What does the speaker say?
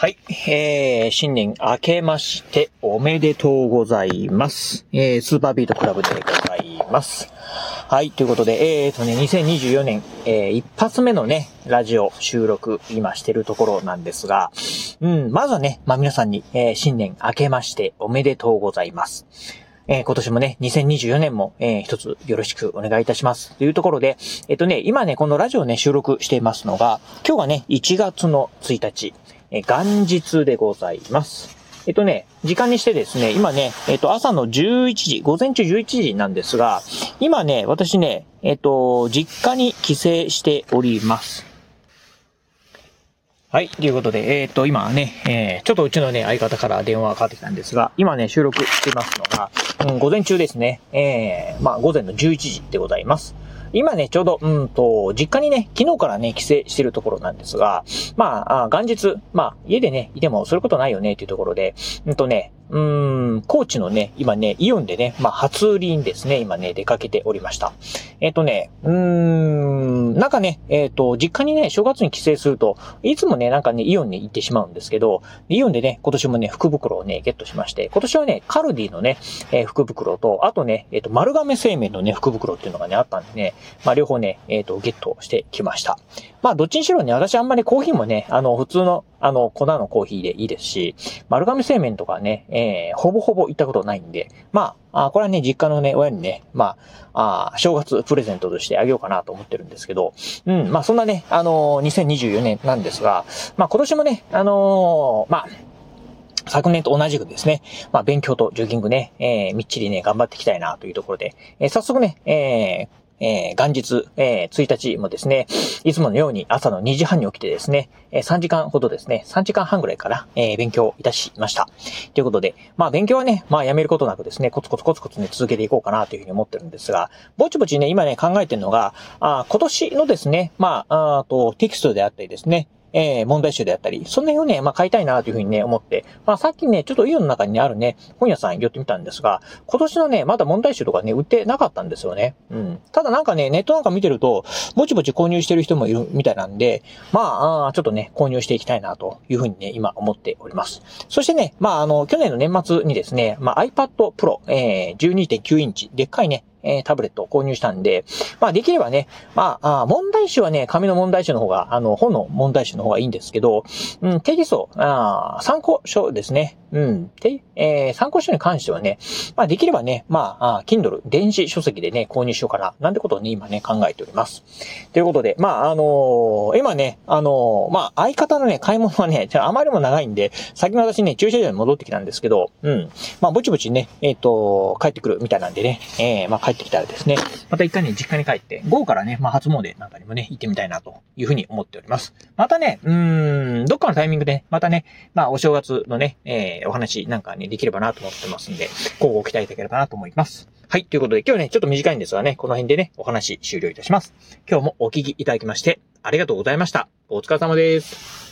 はい。えー、新年明けましておめでとうございます。えー、スーパービートクラブでございます。はい。ということで、えーとね、2024年、えー、一発目のね、ラジオ収録、今してるところなんですが、うん、まずはね、まあ、皆さんに、えー、新年明けましておめでとうございます。えー、今年もね、2024年も、えー、一つよろしくお願いいたします。というところで、えっ、とね、今ね、このラジオね、収録していますのが、今日はね、1月の1日、え元日でございます。えっとね、時間にしてですね、今ね、えっと、朝の11時、午前中11時なんですが、今ね、私ね、えっと、実家に帰省しております。はい。ということで、えっ、と、今ね、えー、ちょっとうちのね、相方から電話がかかってきたんですが、今ね、収録してますのが、うん、午前中ですね、えー、まあ、午前の11時でございます。今ね、ちょうど、うんと、実家にね、昨日からね、帰省してるところなんですが、まあ、あ元日、まあ、家でね、いてもすることないよね、っていうところで、うんとね、うーん、高知のね、今ね、イオンでね、まあ、初売りにですね、今ね、出かけておりました。えっ、ー、とね、うーん、なんかね、えっ、ー、と、実家にね、正月に帰省すると、いつもね、なんかね、イオンに行ってしまうんですけど、イオンでね、今年もね、福袋をね、ゲットしまして、今年はね、カルディのね、えー、福袋と、あとね、えっ、と、丸亀製麺のね、福袋っていうのがね、あったんでね、まあ、両方ね、えっ、と、ゲットしてきました。まあ、どっちにしろね、私あんまりコーヒーもね、あの、普通の、あの、粉のコーヒーでいいですし、丸亀製麺とかね、えー、ほぼほぼ行ったことないんで、まあ、あこれはね、実家のね、親にね、まあ、あ正月プレゼントとしてあげようかなと思ってるんですけど、うん、まあ、そんなね、あのー、2024年なんですが、まあ、今年もね、あのー、まあ、昨年と同じくですね、まあ、勉強とジョギングね、えー、みっちりね、頑張っていきたいなというところで、えー、早速ね、えー、えー、元日、えー、1日もですね、いつものように朝の2時半に起きてですね、え、3時間ほどですね、3時間半ぐらいから、え、勉強いたしました。ということで、まあ勉強はね、まあやめることなくですね、コツコツコツコツね、続けていこうかなというふうに思ってるんですが、ぼちぼちね、今ね、考えてるのが、あ今年のですね、まあ、あと、テキストであったりですね、えー、問題集であったり、その辺をね、まあ、買いたいなというふうにね、思って、まあ、さっきね、ちょっとイオンの中に、あるね、本屋さん寄ってみたんですが、今年のね、まだ問題集とかね、売ってなかったんですよね。うん。ただなんかね、ネットなんか見てると、ぼちぼち購入してる人もいるみたいなんで、まあ、あちょっとね、購入していきたいなというふうにね、今思っております。そしてね、まあ、あの、去年の年末にですね、まあ、iPad Pro、えー、12.9インチ、でっかいね、え、タブレットを購入したんで、まあできればね、まあ、あ問題集はね、紙の問題集の方が、あの、本の問題集の方がいいんですけど、うん、テキスト、あ参考書ですね。うん。で、えー、参考書に関してはね、まあできればね、まあ、あ Kindle、電子書籍でね、購入しようかな、なんてことをね、今ね、考えております。ということで、まあ、あのー、今ね、あのー、まあ、相方のね、買い物はね、あまりも長いんで、先に私ね、駐車場に戻ってきたんですけど、うん。まあ、ぼちぼちね、えっ、ー、と、帰ってくるみたいなんでね、えー、まあ、帰ってきたらですね、また一回ね、実家に帰って、午後からね、まあ、初詣なんかにもね、行ってみたいなというふうに思っております。またね、うん、どっかのタイミングで、またね、まあ、お正月のね、えー、お話なんかにできればなと思ってますんで、今後期待いただければなと思います。はい。ということで、今日ね、ちょっと短いんですがね、この辺でね、お話終了いたします。今日もお聞きいただきまして、ありがとうございました。お疲れ様です。